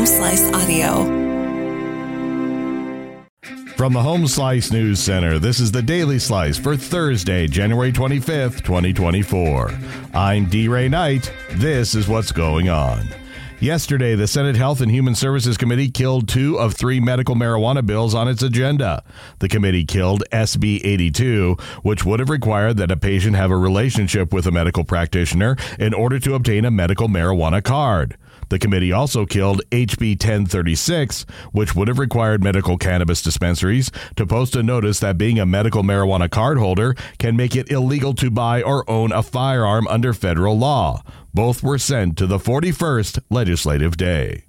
Home Slice Audio. From the Home Slice News Center, this is the Daily Slice for Thursday, January 25th, 2024. I'm D. Ray Knight. This is what's going on. Yesterday, the Senate Health and Human Services Committee killed two of three medical marijuana bills on its agenda. The committee killed SB 82, which would have required that a patient have a relationship with a medical practitioner in order to obtain a medical marijuana card. The committee also killed HB 1036, which would have required medical cannabis dispensaries to post a notice that being a medical marijuana card holder can make it illegal to buy or own a firearm under federal law. Both were sent to the 41st legislative day.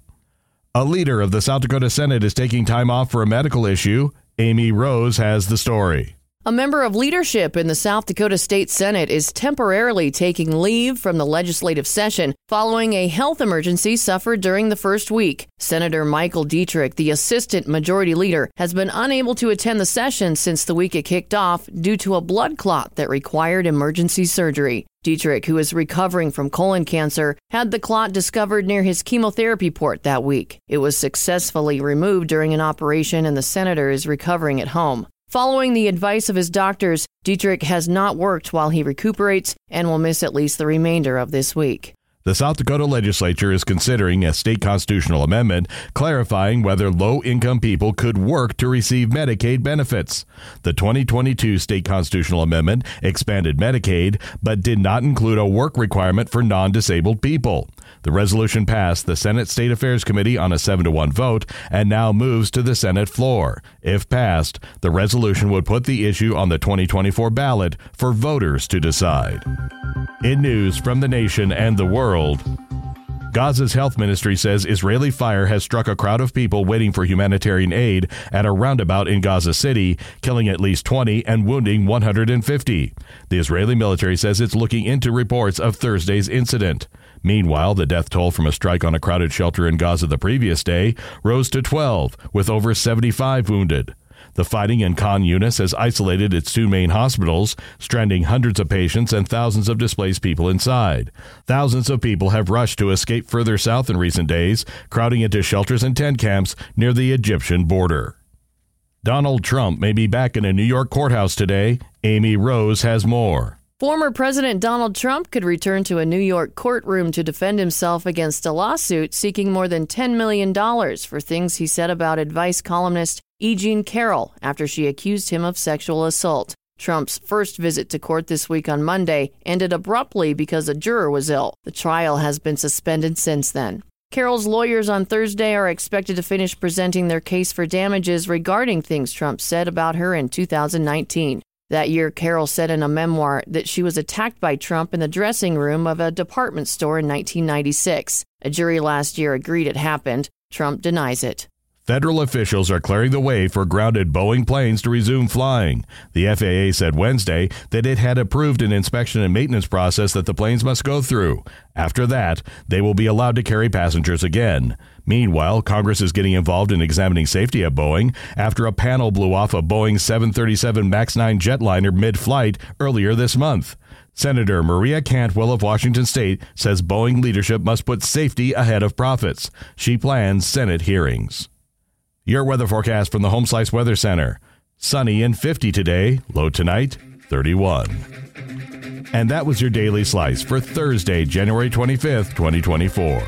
A leader of the South Dakota Senate is taking time off for a medical issue. Amy Rose has the story. A member of leadership in the South Dakota State Senate is temporarily taking leave from the legislative session following a health emergency suffered during the first week. Senator Michael Dietrich, the assistant majority leader, has been unable to attend the session since the week it kicked off due to a blood clot that required emergency surgery. Dietrich, who is recovering from colon cancer, had the clot discovered near his chemotherapy port that week. It was successfully removed during an operation, and the senator is recovering at home. Following the advice of his doctors, Dietrich has not worked while he recuperates and will miss at least the remainder of this week. The South Dakota legislature is considering a state constitutional amendment clarifying whether low income people could work to receive Medicaid benefits. The 2022 state constitutional amendment expanded Medicaid, but did not include a work requirement for non disabled people. The resolution passed the Senate State Affairs Committee on a 7 to 1 vote and now moves to the Senate floor. If passed, the resolution would put the issue on the 2024 ballot for voters to decide. In news from the nation and the world, Gaza's health ministry says Israeli fire has struck a crowd of people waiting for humanitarian aid at a roundabout in Gaza City, killing at least 20 and wounding 150. The Israeli military says it's looking into reports of Thursday's incident. Meanwhile, the death toll from a strike on a crowded shelter in Gaza the previous day rose to 12, with over 75 wounded. The fighting in Khan Yunis has isolated its two main hospitals, stranding hundreds of patients and thousands of displaced people inside. Thousands of people have rushed to escape further south in recent days, crowding into shelters and tent camps near the Egyptian border. Donald Trump may be back in a New York courthouse today. Amy Rose has more. Former President Donald Trump could return to a New York courtroom to defend himself against a lawsuit seeking more than $10 million for things he said about advice columnist E. Jean Carroll after she accused him of sexual assault. Trump's first visit to court this week on Monday ended abruptly because a juror was ill. The trial has been suspended since then. Carroll's lawyers on Thursday are expected to finish presenting their case for damages regarding things Trump said about her in 2019. That year, Carroll said in a memoir that she was attacked by Trump in the dressing room of a department store in 1996. A jury last year agreed it happened. Trump denies it. Federal officials are clearing the way for grounded Boeing planes to resume flying. The FAA said Wednesday that it had approved an inspection and maintenance process that the planes must go through. After that, they will be allowed to carry passengers again. Meanwhile, Congress is getting involved in examining safety at Boeing after a panel blew off a Boeing 737 MAX 9 jetliner mid flight earlier this month. Senator Maria Cantwell of Washington State says Boeing leadership must put safety ahead of profits. She plans Senate hearings. Your weather forecast from the Home Slice Weather Center. Sunny and 50 today, low tonight, 31. And that was your Daily Slice for Thursday, January 25th, 2024.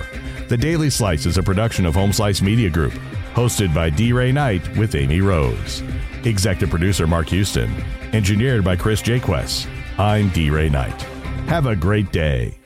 The Daily Slice is a production of Home Slice Media Group, hosted by D. Ray Knight with Amy Rose. Executive producer Mark Houston. Engineered by Chris Jaques. I'm D. Ray Knight. Have a great day.